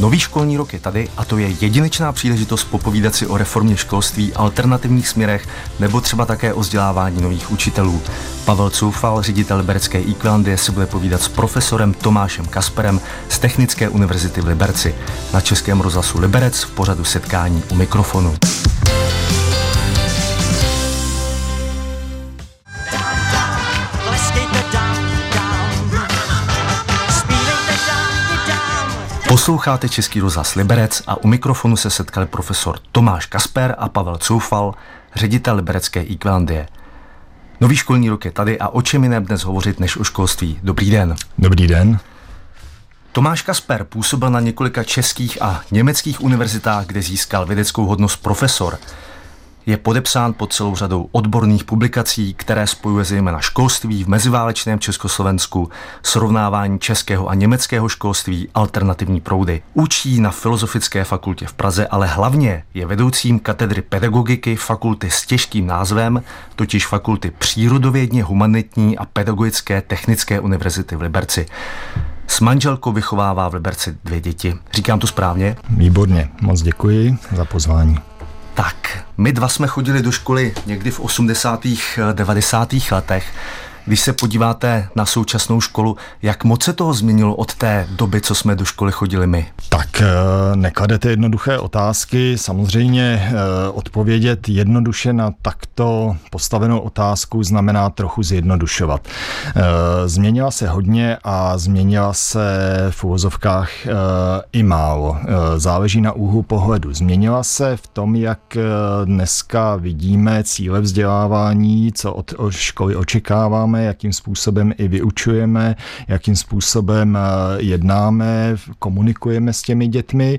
Nový školní rok je tady a to je jedinečná příležitost popovídat si o reformě školství, alternativních směrech nebo třeba také o vzdělávání nových učitelů. Pavel Coufal, ředitel Liberecké Equalandie, se bude povídat s profesorem Tomášem Kasperem z Technické univerzity v Liberci na Českém rozhlasu Liberec v pořadu setkání u mikrofonu. Posloucháte Český rozhlas Liberec a u mikrofonu se setkali profesor Tomáš Kasper a Pavel Coufal, ředitel Liberecké Equalandie. Nový školní rok je tady a o čem jiném dnes hovořit než o školství. Dobrý den. Dobrý den. Tomáš Kasper působil na několika českých a německých univerzitách, kde získal vědeckou hodnost profesor je podepsán pod celou řadou odborných publikací, které spojuje zejména školství v meziválečném Československu, srovnávání českého a německého školství, alternativní proudy. Učí na Filozofické fakultě v Praze, ale hlavně je vedoucím katedry pedagogiky fakulty s těžkým názvem, totiž fakulty přírodovědně humanitní a pedagogické technické univerzity v Liberci. S manželkou vychovává v Liberci dvě děti. Říkám to správně? Výborně, moc děkuji za pozvání. Tak, my dva jsme chodili do školy někdy v 80. 90. letech. Když se podíváte na současnou školu, jak moc se toho změnilo od té doby, co jsme do školy chodili my? Tak eh, nekladete jednoduché otázky. Samozřejmě eh, odpovědět jednoduše na takto postavenou otázku znamená trochu zjednodušovat. Eh, změnila se hodně a změnila se v úvozovkách i málo. Záleží na úhlu pohledu. Změnila se v tom, jak dneska vidíme cíle vzdělávání, co od školy očekáváme, děláme, jakým způsobem i vyučujeme, jakým způsobem eh, jednáme, komunikujeme s těmi dětmi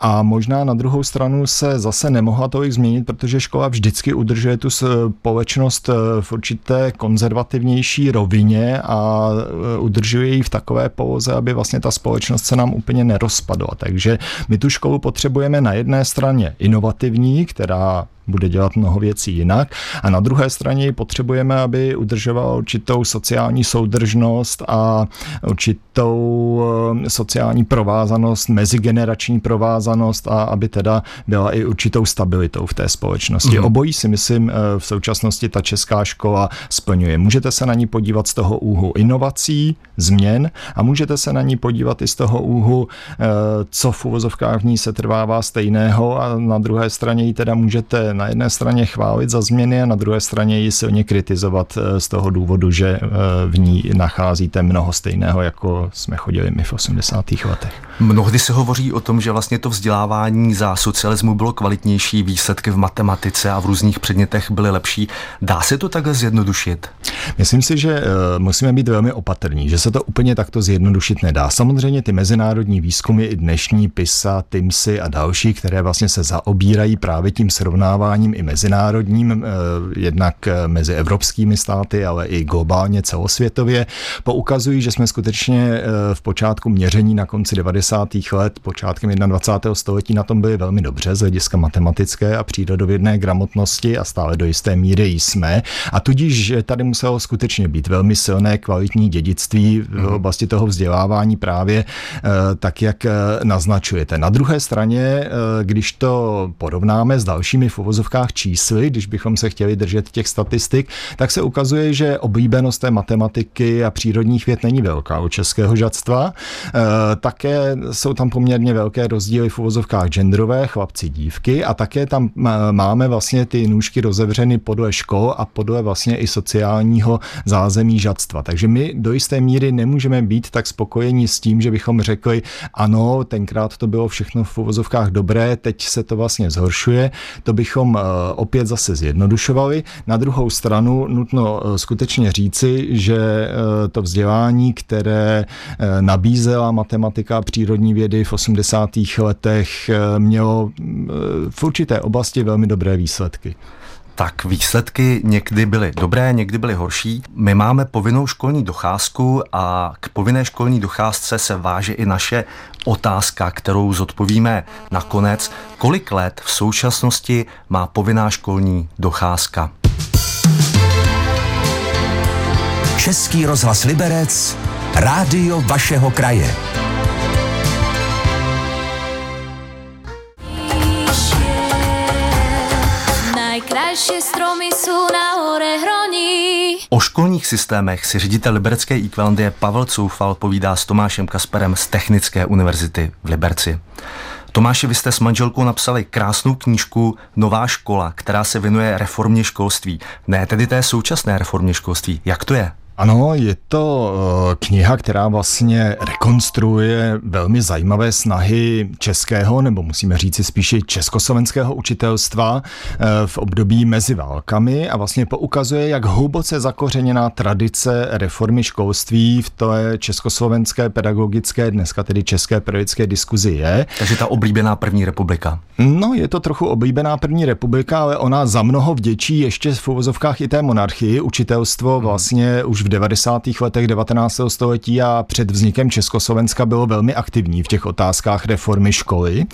a možná na druhou stranu se zase nemohla tolik změnit, protože škola vždycky udržuje tu společnost eh, v určité konzervativnější rovině a eh, udržuje ji v takové poloze, aby vlastně ta společnost se nám úplně nerozpadla. Takže my tu školu potřebujeme na jedné straně inovativní, která bude dělat mnoho věcí jinak. A na druhé straně potřebujeme, aby udržoval určitou sociální soudržnost a určitou eh, sociální provázanost, mezigenerační provázanost a aby teda byla i určitou stabilitou v té společnosti. Mm. Obojí si myslím eh, v současnosti ta česká škola splňuje. Můžete se na ní podívat z toho úhlu inovací, změn a můžete se na ní podívat i z toho úhlu, eh, co v uvozovkách v ní se trvává stejného a na druhé straně ji teda můžete na jedné straně chválit za změny a na druhé straně ji silně kritizovat eh, z toho důvodu, že eh, v ní nacházíte mnoho stejného, jako jsme chodili my v 80. letech. Mnohdy se hovoří o tom, že vlastně to vzdělávání za socialismu bylo kvalitnější, výsledky v matematice a v různých předmětech byly lepší. Dá se to takhle zjednodušit? Myslím si, že eh, musíme být velmi opatrní, že se to úplně takto zjednodušit nedá. Samozřejmě ty mezinárodní výzkumy i dnešní PISA, TIMSy a další, které vlastně se zaobírají právě tím srovnáváním i mezinárodním, eh, jednak eh, mezi evropskými státy, ale i globálně celosvětově, poukazují, že jsme skutečně v počátku měření na konci 90. let, počátkem 21. století na tom byli velmi dobře z hlediska matematické a přírodovědné gramotnosti a stále do jisté míry jsme. A tudíž tady muselo skutečně být velmi silné kvalitní dědictví v mhm. oblasti toho vzdělávání právě eh, tak, jak eh, naznačujete. Na druhé straně, eh, když to porovnáme s dalšími v uvozovkách čísly, když bychom se chtěli držet těch statistik, tak se ukazuje, že oblíbenost té matematiky a přírodních věd není velká u českého žadstva. Také jsou tam poměrně velké rozdíly v uvozovkách genderové, chlapci, dívky a také tam máme vlastně ty nůžky rozevřeny podle škol a podle vlastně i sociálního zázemí žadstva. Takže my do jisté míry nemůžeme být tak spokojeni s tím, že bychom řekli, ano, tenkrát to bylo všechno v uvozovkách dobré, teď se to vlastně zhoršuje. To bychom eh, opět zase zjednodušovali. Na druhou stranu nutno eh, skutečně říci, že eh, to vzdělání, které nabízela matematika a přírodní vědy v 80. letech, mělo v určité oblasti velmi dobré výsledky tak výsledky někdy byly dobré, někdy byly horší. My máme povinnou školní docházku a k povinné školní docházce se váže i naše otázka, kterou zodpovíme nakonec. Kolik let v současnosti má povinná školní docházka? Český rozhlas Liberec, rádio vašeho kraje. Naše stromy jsou na hore hroní. O školních systémech si ředitel Liberecké Equalandie Pavel Coufal povídá s Tomášem Kasperem z Technické univerzity v Liberci. Tomáši, vy jste s manželkou napsali krásnou knížku Nová škola, která se věnuje reformě školství. Ne tedy té současné reformě školství. Jak to je? Ano, je to eh, kniha, která vlastně rekonstruuje velmi zajímavé snahy českého, nebo musíme říci spíše československého učitelstva eh, v období mezi válkami a vlastně poukazuje, jak hluboce zakořeněná tradice reformy školství v té československé pedagogické, dneska tedy české pedagogické diskuzi je. Takže ta oblíbená první republika. No, je to trochu oblíbená první republika, ale ona za mnoho vděčí ještě v uvozovkách i té monarchii. Učitelstvo hmm. vlastně už v 90. letech 19. století a před vznikem Československa bylo velmi aktivní v těch otázkách reformy školy.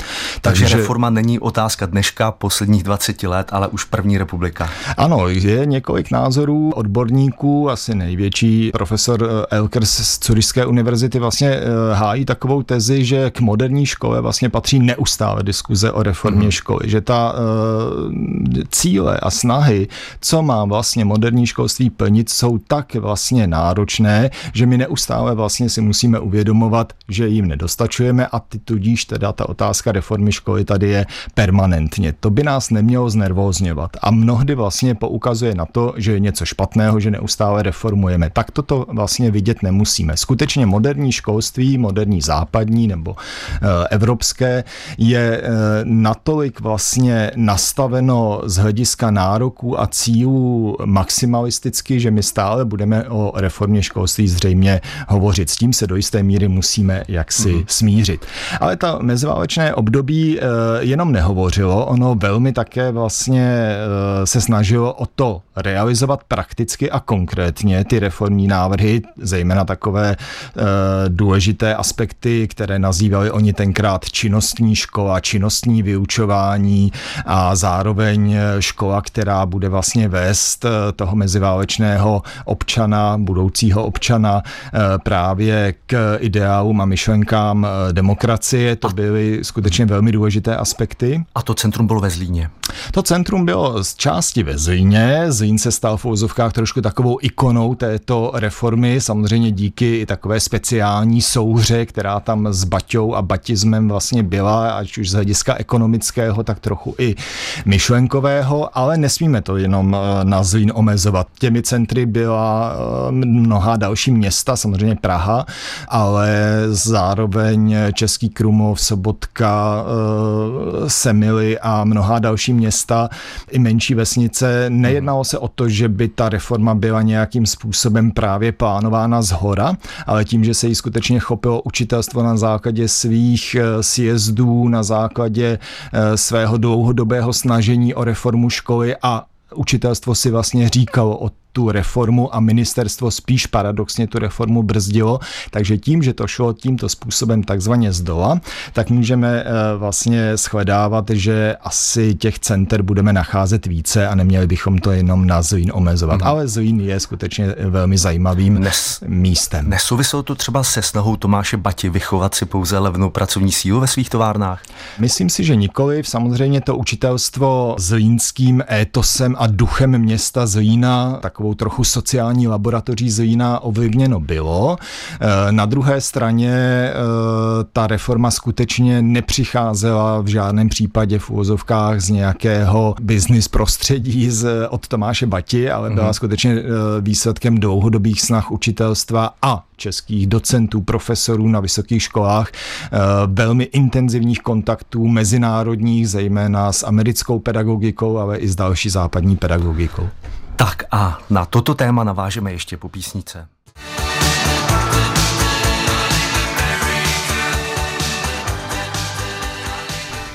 Takže, takže reforma není otázka dneška, posledních 20 let, ale už první republika. Ano, je několik názorů odborníků, asi největší profesor eh, Elkers z Curyšské univerzity vlastně eh, hájí takovou tezi, že k moderní škole vlastně patří neustále diskuze o reformě mm. školy, že ta uh, cíle a snahy, co má vlastně moderní školství plnit, jsou tak vlastně náročné, že my neustále vlastně si musíme uvědomovat, že jim nedostačujeme a ty tudíž teda ta otázka reformy školy tady je permanentně. To by nás nemělo znervózňovat a mnohdy vlastně poukazuje na to, že je něco špatného, že neustále reformujeme. Tak toto vlastně vidět nemusíme. Skutečně moderní školství, moderní západní nebo e, evropské je e, natolik vlastně nastaveno z hlediska nároků a cílů maximalisticky, že my stále budeme o reformě školství zřejmě hovořit. S tím se do jisté míry musíme jaksi mm. smířit. Ale ta meziválečné období e, jenom nehovořilo, ono velmi také vlastně e, se snažilo o to realizovat prakticky a konkrétně ty reformní návrhy, zejména takové e, důležité aspekty, které nazývali oni tenkrát činnostní škola, činnostní vyučování a zároveň škola, která bude vlastně vést toho meziválečného občana, budoucího občana právě k ideálům a myšlenkám demokracie. To byly skutečně velmi důležité aspekty. A to centrum bylo ve Zlíně? To centrum bylo z části ve Zlíně. Zlín se stal v úzovkách trošku takovou ikonou této reformy, samozřejmě díky i takové speciální souhře, která tam s baťou a batismem vlastně byla, ať už z hlediska ekonomického, tak trochu i myšlenkového, ale nesmíme to jenom eh, na Zlín omezovat. Těmi centry byla eh, mnoha další města, samozřejmě Praha, ale zároveň Český Krumov, Sobotka, eh, Semily a mnoha další města, i menší vesnice. Nejednalo se o to, že by ta reforma byla nějakým způsobem právě plánována z hora, ale tím, že se jí skutečně chopilo učitelstvo na základě svých eh, sjezdů, na základě eh, svého dlouhodobého snažení o reformu školy a učitelstvo si vlastně říkalo o tu reformu a ministerstvo spíš paradoxně tu reformu brzdilo, takže tím, že to šlo tímto způsobem takzvaně z dola, tak můžeme eh, vlastně shledávat, že asi těch center budeme nacházet více a neměli bychom to jenom na Zlín omezovat. Mm. Ale Zlín je skutečně velmi zajímavým Nes, místem. Nesouviselo to třeba se snahou Tomáše Bati vychovat si pouze levnou pracovní sílu ve svých továrnách? Myslím si, že nikoliv. Samozřejmě to učitelstvo zlínským étosem a duchem města Zlína, tak takovou trochu sociální laboratoří Zlína ovlivněno bylo. Eh, na druhé straně eh, ta reforma skutečně nepřicházela v žádném případě v úvozovkách z nějakého business prostředí z, od Tomáše Bati, ale byla mm-hmm. skutečně eh, výsledkem dlouhodobých snah učitelstva a českých docentů, profesorů na vysokých školách, velmi intenzivních kontaktů mezinárodních, zejména s americkou pedagogikou, ale i s další západní pedagogikou. Tak a na toto téma navážeme ještě po písnice.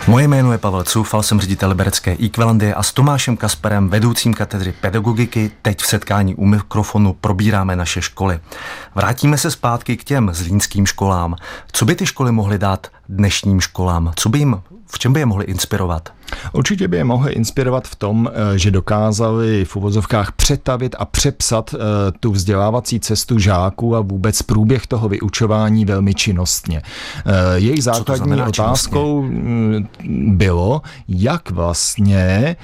Moje jméno je Pavel Cufal, jsem ředitel Liberecké Equalandie a s Tomášem Kasperem, vedoucím katedry pedagogiky, teď v setkání u mikrofonu probíráme naše školy. Vrátíme se zpátky k těm zlínským školám. Co by ty školy mohly dát dnešním školám? Co by jim, v čem by je mohli inspirovat? Určitě by je mohli inspirovat v tom, eh, že dokázali v uvozovkách přetavit a přepsat eh, tu vzdělávací cestu žáků a vůbec průběh toho vyučování velmi činnostně. Eh, jejich základní otázkou činnostně? Mm, bylo, jak vlastně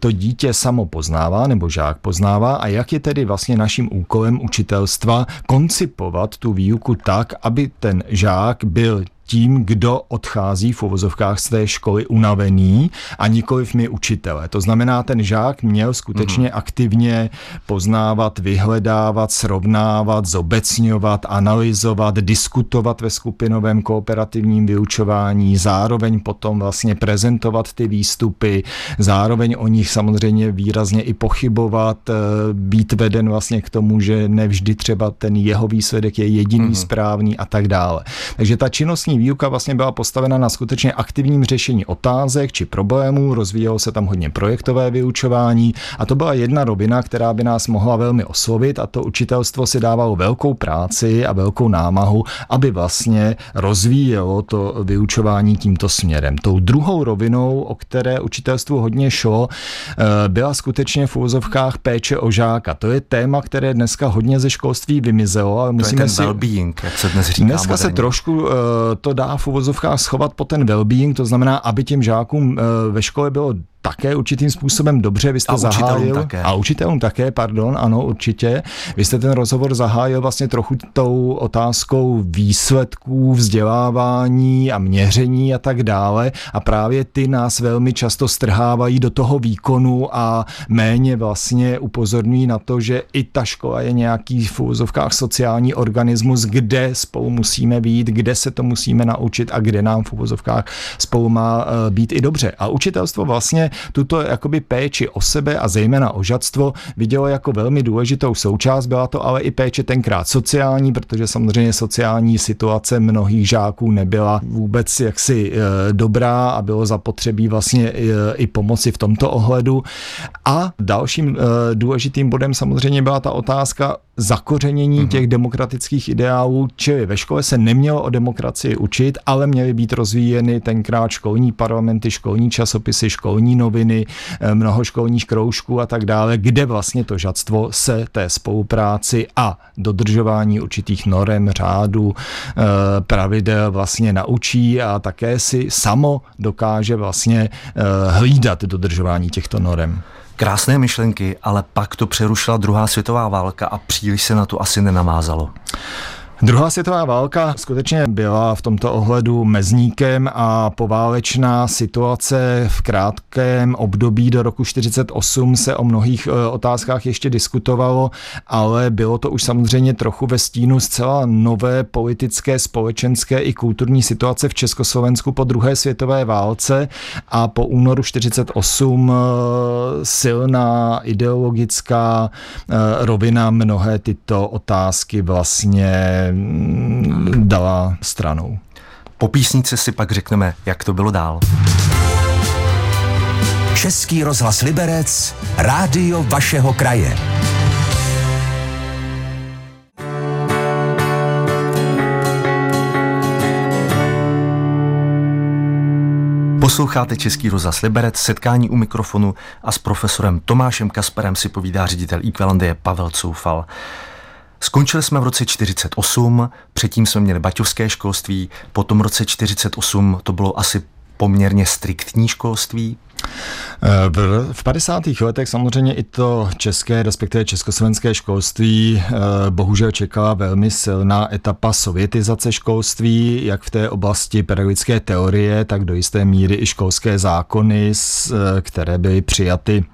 to dítě samo poznává nebo žák poznává a jak je tedy vlastně naším úkolem učitelstva koncipovat tu výuku tak, aby ten žák byl tím, kdo odchází v uvozovkách z té školy unavený a nikoliv my učitele. To znamená, ten žák měl skutečně mm-hmm. aktivně poznávat, vyhledávat, srovnávat, zobecňovat, analyzovat, diskutovat ve skupinovém kooperativním vyučování, zároveň potom vlastně prezentovat ty výstupy, zároveň o nich samozřejmě výrazně i pochybovat, eh, být veden vlastně k tomu, že nevždy třeba ten jeho výsledek je jediný mm-hmm. správný a tak dále. Takže ta činnostní výuka vlastně byla postavena na skutečně aktivním řešení otázek či problémů, rozvíjelo se tam hodně projektové vyučování a to byla jedna rovina, která by nás mohla velmi oslovit a to učitelstvo si dávalo velkou práci a velkou námahu, aby vlastně rozvíjelo to vyučování tímto směrem. Tou druhou rovinou, o které učitelstvu hodně šlo, eh, byla skutečně v úvozovkách péče o žáka. To je téma, které dneska hodně ze školství vymizelo, ale musíme to je ten si... jak se dnes říká Dneska moderně. se trošku eh, to dá v uvozovkách schovat po ten well-being, to znamená, aby těm žákům eh, ve škole bylo také určitým způsobem dobře. Vy jste a zahájil, také. A učitelům také, pardon, ano, určitě. Vy jste ten rozhovor zahájil vlastně trochu tou otázkou výsledků, vzdělávání a měření a tak dále. A právě ty nás velmi často strhávají do toho výkonu a méně vlastně upozorňují na to, že i ta škola je nějaký v úzovkách sociální organismus, kde spolu musíme být, kde se to musíme naučit a kde nám v úvozovkách spolu má eh, být i dobře. A učitelstvo vlastně tuto jakoby péči o sebe a zejména o žadstvo vidělo jako velmi důležitou součást. Byla to ale i péče tenkrát sociální, protože samozřejmě sociální situace mnohých žáků nebyla vůbec jaksi e, dobrá a bylo zapotřebí vlastně e, i pomoci v tomto ohledu. A dalším e, důležitým bodem samozřejmě byla ta otázka zakořenění mm-hmm. těch demokratických ideálů, čili ve škole se nemělo o demokracii učit, ale měly být rozvíjeny tenkrát školní parlamenty, školní časopisy, školní noviny, eh, mnoho školních kroužků a tak dále, kde vlastně to žadstvo se té spolupráci a dodržování určitých norem, řádů, eh, pravidel vlastně naučí a také si samo dokáže vlastně eh, hlídat dodržování těchto norem. Krásné myšlenky, ale pak to přerušila druhá světová válka a příliš se na to asi nenamázalo. Druhá světová válka skutečně byla v tomto ohledu mezníkem a poválečná situace v krátkém období do roku 48 se o mnohých e, otázkách ještě diskutovalo, ale bylo to už samozřejmě trochu ve stínu zcela nové politické, společenské i kulturní situace v Československu po druhé světové válce a po únoru 48 e, silná ideologická e, rovina mnohé tyto otázky vlastně dala stranou. Po písnice si pak řekneme, jak to bylo dál. Český rozhlas Liberec, rádio vašeho kraje. Posloucháte Český rozhlas Liberec, setkání u mikrofonu a s profesorem Tomášem Kasperem si povídá ředitel Equalandie Pavel Coufal. Skončili jsme v roce 48, předtím jsme měli baťovské školství, potom v roce 48 to bylo asi poměrně striktní školství? V 50. letech samozřejmě i to české, respektive československé školství eh, bohužel čekala velmi silná etapa sovětizace školství, jak v té oblasti pedagogické teorie, tak do jisté míry i školské zákony, eh, které byly přijaty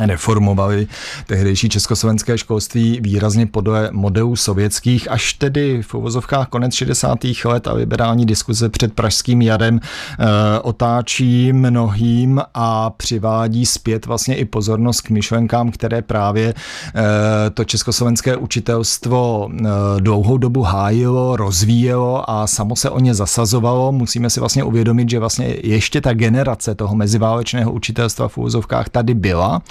reformovali tehdejší československé školství výrazně podle modelů sovětských, až tedy v uvozovkách konec 60. let a liberální diskuze před pražským jarem e, otáčí mnohým a přivádí zpět vlastně i pozornost k myšlenkám, které právě e, to československé učitelstvo e, dlouhou dobu hájilo, rozvíjelo a samo se o ně zasazovalo. Musíme si vlastně uvědomit, že vlastně ještě ta generace toho meziválečného učitelstva v uvozovkách tady byla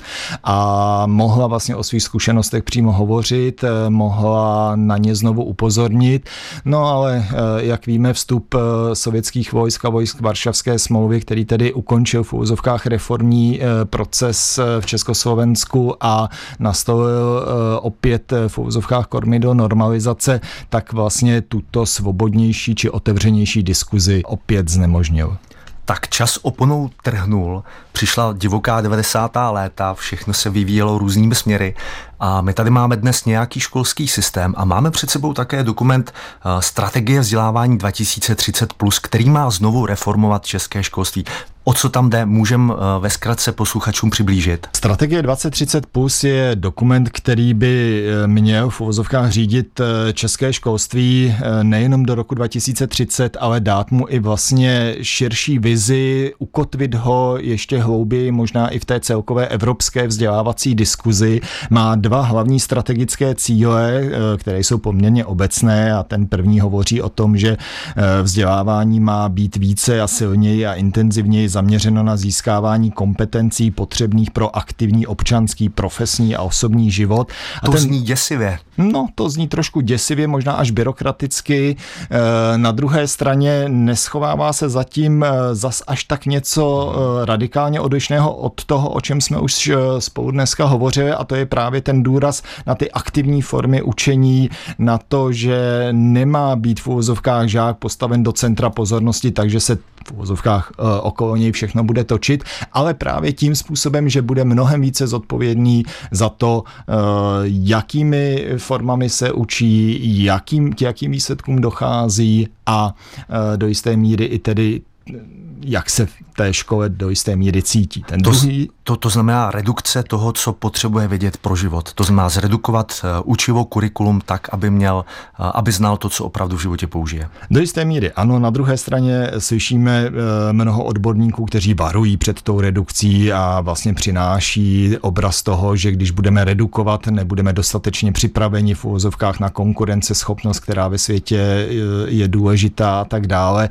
a mohla vlastně o svých zkušenostech přímo hovořit, mohla na ně znovu upozornit. No ale jak víme, vstup sovětských vojsk a vojsk Varšavské smlouvy, který tedy ukončil v úzovkách reformní proces v Československu a nastolil opět v úzovkách kormy do normalizace, tak vlastně tuto svobodnější či otevřenější diskuzi opět znemožnil. Tak čas oponou trhnul, přišla divoká 90. léta, všechno se vyvíjelo různými směry a my tady máme dnes nějaký školský systém a máme před sebou také dokument eh, Strategie vzdělávání 2030+, který má znovu reformovat české školství. O co tam jde, můžeme eh, ve zkratce posluchačům přiblížit? Strategie 2030 plus je dokument, který by eh, měl v uvozovkách řídit české školství nejenom do roku 2030, ale dát mu i vlastně širší vizi, ukotvit ho ještě hlouběji, možná i v té celkové evropské vzdělávací diskuzi. Má dva hlavní strategické cíle, eh, které jsou poměrně obecné a ten první hovoří o tom, že eh, vzdělávání má být více a silněji a intenzivněji zaměřeno na získávání kompetencí potřebných pro aktivní občanský, profesní a osobní život. A to ten, zní děsivě. No, to zní trošku děsivě, možná až byrokraticky. Eh, na druhé straně neschovává se zatím zas až tak něco radikálně odlišného od toho, o čem jsme už spolu dneska hovořili a to je právě ten důraz na ty aktivní formy učení, na to, že nemá být v úvozovkách žák postaven do centra pozornosti, takže se v úvozovkách eh, okolo něj všechno bude točit, ale právě tím způsobem, že bude mnohem více zodpovědný za to, eh, jakými formami se učí, jakým, k jakým výsledkům dochází a eh, do jisté míry i tedy jak se v té škole do jisté míry cítí. Ten druhý... to, to znamená redukce toho, co potřebuje vědět pro život. To znamená zredukovat eh, učivo kurikulum tak, aby měl, eh, aby znal to, co opravdu v životě použije. Do jisté míry ano, na druhé straně slyšíme eh, mnoho odborníků, kteří varují před tou redukcí a vlastně přináší obraz toho, že když budeme redukovat, nebudeme dostatečně připraveni v úvozovkách na konkurenceschopnost, která ve světě je důležitá a tak dále.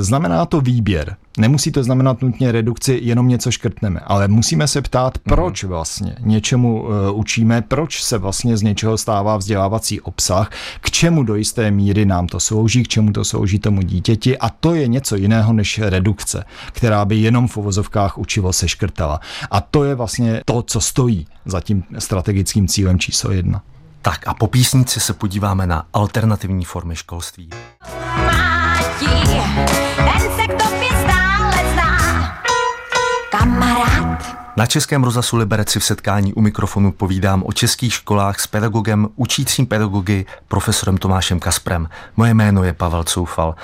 Znamená to výběr. Nemusí to znamenat nutně redukci, jenom něco škrtneme, ale musíme se ptát, mhm. proč vlastně něčemu uh, učíme, proč se vlastně z něčeho stává vzdělávací obsah, k čemu do jisté míry nám to slouží, k čemu to slouží tomu dítěti a to je něco jiného než redukce, která by jenom v uvozovkách učivo se škrtala. A to je vlastně to, co stojí za tím strategickým cílem číslo jedna. Tak a po písnici se podíváme na alternativní formy školství. Na Českém rozhlasu Liberec v setkání u mikrofonu povídám o českých školách s pedagogem, učícím pedagogy, profesorem Tomášem Kasprem. Moje jméno je Pavel Coufal.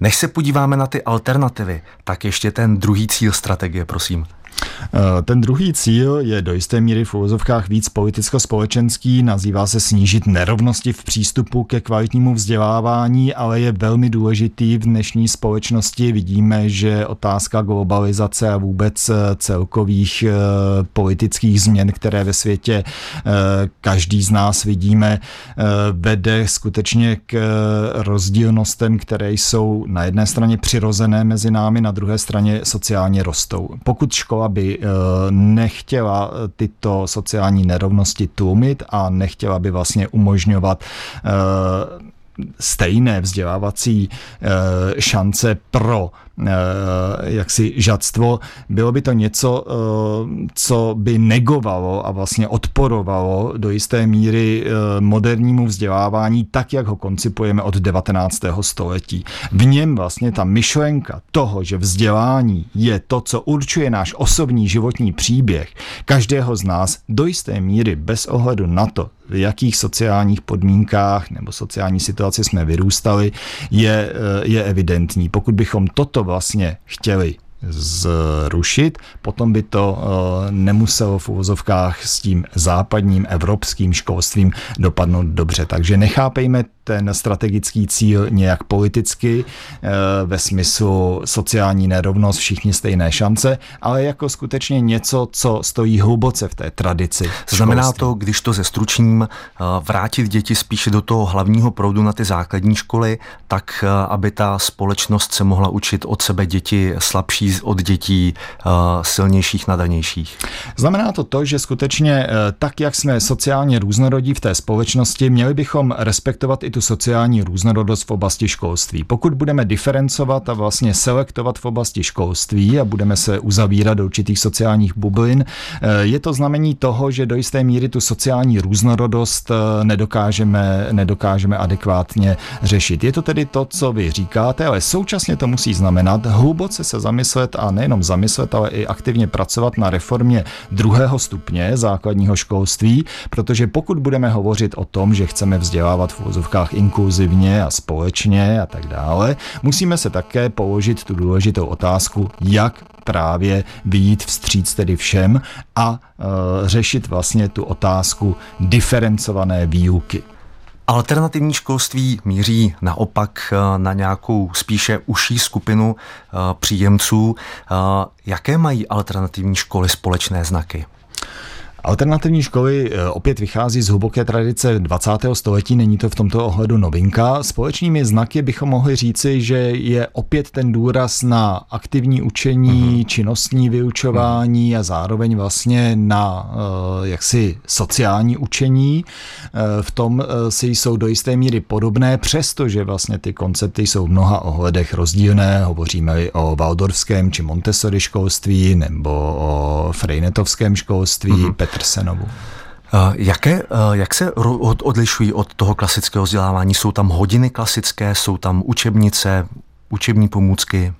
Než se podíváme na ty alternativy, tak ještě ten druhý cíl strategie, prosím. Eh, ten druhý cíl je do jisté míry v úvozovkách víc politicko-společenský, nazývá se snížit nerovnosti v přístupu ke kvalitnímu vzdělávání, ale je velmi důležitý v dnešní společnosti. Vidíme, že otázka globalizace a vůbec eh, celkových eh, politických změn, které ve světě každý z nás vidíme, vede skutečně k rozdílnostem, které jsou na jedné straně přirozené mezi námi, na druhé straně sociálně rostou. Pokud škola by eh, nechtěla tyto sociální nerovnosti tlumit a nechtěla by vlastně umožňovat eh, stejné vzdělávací eh, šance pro Eh, jaksi žadstvo, bylo by to něco, eh, co by negovalo a vlastně odporovalo do jisté míry eh, modernímu vzdělávání tak, jak ho koncipujeme od 19. století. V něm vlastně ta myšlenka toho, že vzdělání je to, co určuje náš osobní životní příběh každého z nás do jisté míry bez ohledu na to, v jakých sociálních podmínkách nebo sociální situaci jsme vyrůstali, je, je evidentní. Pokud bychom toto vlastně chtěli zrušit, potom by to eh, nemuselo v uvozovkách s tím západním evropským školstvím dopadnout dobře. Takže nechápejme ten strategický cíl nějak politicky eh, ve smyslu sociální nerovnost, všichni stejné šance, ale jako skutečně něco, co stojí hluboce v té tradici. Znamená to, když to ze stručním, eh, vrátit děti spíše do toho hlavního proudu na ty základní školy, tak aby ta společnost se mohla učit od sebe děti slabší od dětí uh, silnějších, nadanějších? Znamená to to, že skutečně tak, jak jsme sociálně různorodí v té společnosti, měli bychom respektovat i tu sociální různorodost v oblasti školství. Pokud budeme diferencovat a vlastně selektovat v oblasti školství a budeme se uzavírat do určitých sociálních bublin, je to znamení toho, že do jisté míry tu sociální různorodost nedokážeme, nedokážeme adekvátně řešit. Je to tedy to, co vy říkáte, ale současně to musí znamenat hluboce se zamyslet a nejenom zamyslet, ale i aktivně pracovat na reformě druhého stupně základního školství, protože pokud budeme hovořit o tom, že chceme vzdělávat v vozovkách inkluzivně a společně a tak dále, musíme se také položit tu důležitou otázku, jak právě vyjít vstříc tedy všem a e, řešit vlastně tu otázku diferencované výuky. Alternativní školství míří naopak eh, na nějakou spíše užší skupinu eh, příjemců. Eh, jaké mají alternativní školy společné znaky? Alternativní školy eh, opět vychází z hluboké tradice 20. století, není to v tomto ohledu novinka. Společnými znaky bychom mohli říci, že je opět ten důraz na aktivní učení, uh-huh. činnostní vyučování uh-huh. a zároveň vlastně na eh, jaksi sociální učení. Eh, v tom si jsou do jisté míry podobné, přestože vlastně ty koncepty jsou v mnoha ohledech rozdílné. Hovoříme o Waldorfském či Montessori školství nebo o Freinetovském školství, uh-huh. Petersenovu. Jaké, jak se odlišují od toho klasického vzdělávání? Jsou tam hodiny klasické, jsou tam učebnice, učební pomůcky?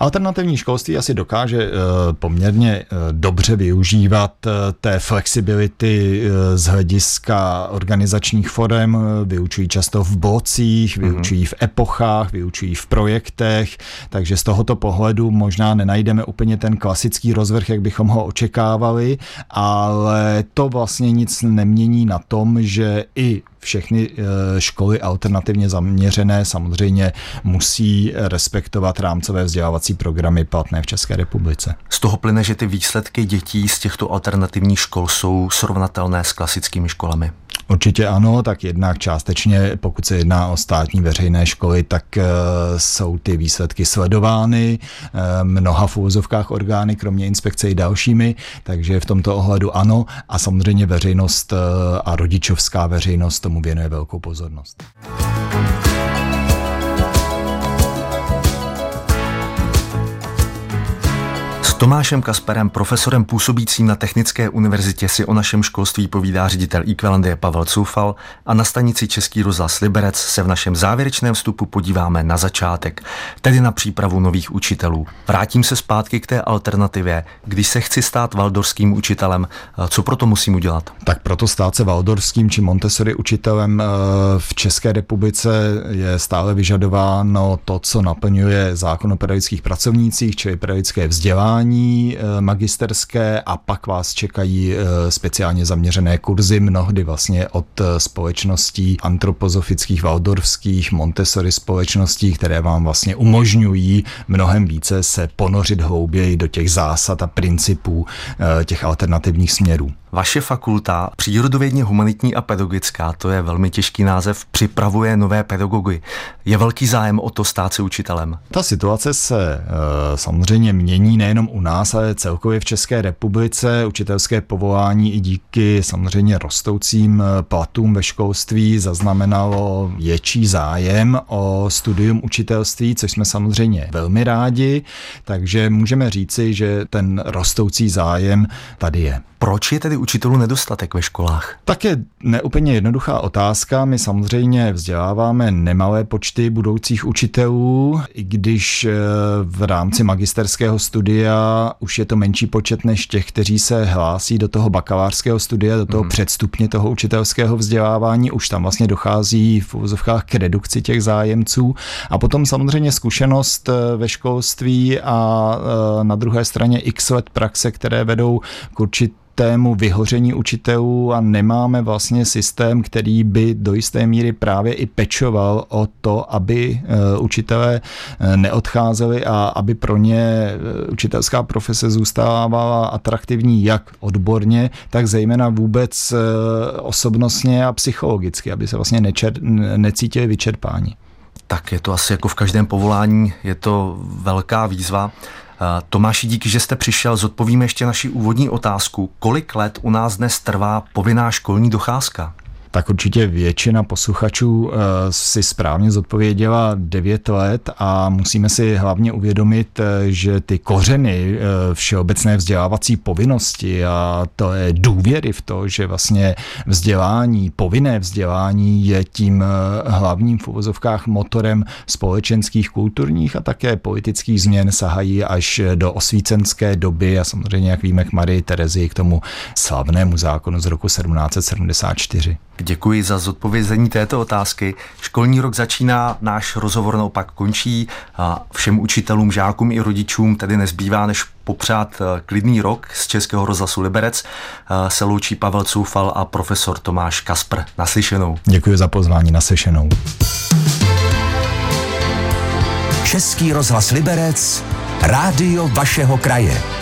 Alternativní školství asi dokáže eh, poměrně eh, dobře využívat eh, té flexibility z hlediska organizačních forem. Vyučují často v blocích, mhm. vyučují v epochách, vyučují v projektech, takže z tohoto pohledu možná nenajdeme úplně ten klasický rozvrh, jak bychom ho očekávali, ale to vlastně nic nemění na tom, že i všechny eh, školy alternativně zaměřené samozřejmě musí respektovat rámcové vzdělávací programy platné v České republice. Z toho plyne, že ty výsledky dětí z těchto alternativních škol jsou srovnatelné s klasickými školami. Určitě ano, tak jednak částečně, pokud se jedná o státní veřejné školy, tak uh, jsou ty výsledky sledovány uh, mnoha v úvozovkách orgány, kromě inspekce i dalšími, takže v tomto ohledu ano a samozřejmě veřejnost uh, a rodičovská veřejnost tomu věnuje velkou pozornost. Tomášem Kasperem, profesorem působícím na Technické univerzitě, si o našem školství povídá ředitel Equalandie Pavel Cufal a na stanici Český rozhlas Liberec se v našem závěrečném vstupu podíváme na začátek, tedy na přípravu nových učitelů. Vrátím se zpátky k té alternativě. Když se chci stát valdorským učitelem, co proto musím udělat? Tak proto stát se valdorským či Montessori učitelem eh, v České republice je stále vyžadováno to, co naplňuje zákon o pedagogických pracovnících, čili pedagogické vzdělání vzdělání eh, magisterské a pak vás čekají eh, speciálně zaměřené kurzy, mnohdy vlastně od eh, společností antropozofických, valdorfských, Montessori společností, které vám vlastně umožňují mnohem více se ponořit hlouběji do těch zásad a principů těch alternativních směrů. Vaše fakulta, přírodovědně humanitní a pedagogická, to je velmi těžký název, připravuje nové pedagogy. Je velký zájem o to stát se učitelem? Ta situace se e, samozřejmě mění nejenom u nás, ale celkově v České republice. Učitelské povolání i díky samozřejmě rostoucím eh, platům ve školství zaznamenalo větší zájem o studium učitelství, což jsme samozřejmě velmi rádi, takže můžeme říci, že ten rostoucí zájem tady je. Proč je tedy učitelů nedostatek ve školách? Tak je neúplně jednoduchá otázka. My samozřejmě vzděláváme nemalé počty budoucích učitelů, i když eh, v rámci magisterského studia už je to menší počet než těch, kteří se hlásí do toho bakalářského studia, do toho mm. předstupně toho učitelského vzdělávání. Už tam vlastně dochází v uvozovkách k redukci těch zájemců. A potom samozřejmě zkušenost eh, ve školství a eh, na druhé straně x let praxe, které vedou k určit tému vyhoření učitelů a nemáme vlastně systém, který by do jisté míry právě i pečoval o to, aby eh, učitelé eh, neodcházeli a aby pro ně eh, učitelská profese zůstávala atraktivní jak odborně, tak zejména vůbec osobnostně a psychologicky, aby se vlastně nečer, necítili vyčerpání. Tak je to asi jako v každém povolání, je to velká výzva. Tomáši, díky, že jste přišel, zodpovíme ještě naši úvodní otázku. Kolik let u nás dnes trvá povinná školní docházka? Tak určitě většina posluchačů eh, si správně zodpověděla 9 let a musíme si hlavně uvědomit, eh, že ty kořeny eh, všeobecné vzdělávací povinnosti a to je důvěry v to, že vlastně vzdělání, povinné vzdělání je tím hlavním v uvozovkách motorem společenských, kulturních a také politických změn sahají až do osvícenské doby a samozřejmě, jak víme, k Marii Terezi k tomu slavnému zákonu z roku 1774. Děkuji za zodpovězení této otázky. Školní rok začíná, náš rozhovor naopak končí. A všem učitelům, žákům i rodičům tedy nezbývá, než popřát eh, klidný rok z Českého rozhlasu Liberec. Eh, se loučí Pavel Coufal a profesor Tomáš Kaspr. Naslyšenou. Děkuji za pozvání, naslyšenou. Český rozhlas Liberec, rádio vašeho kraje.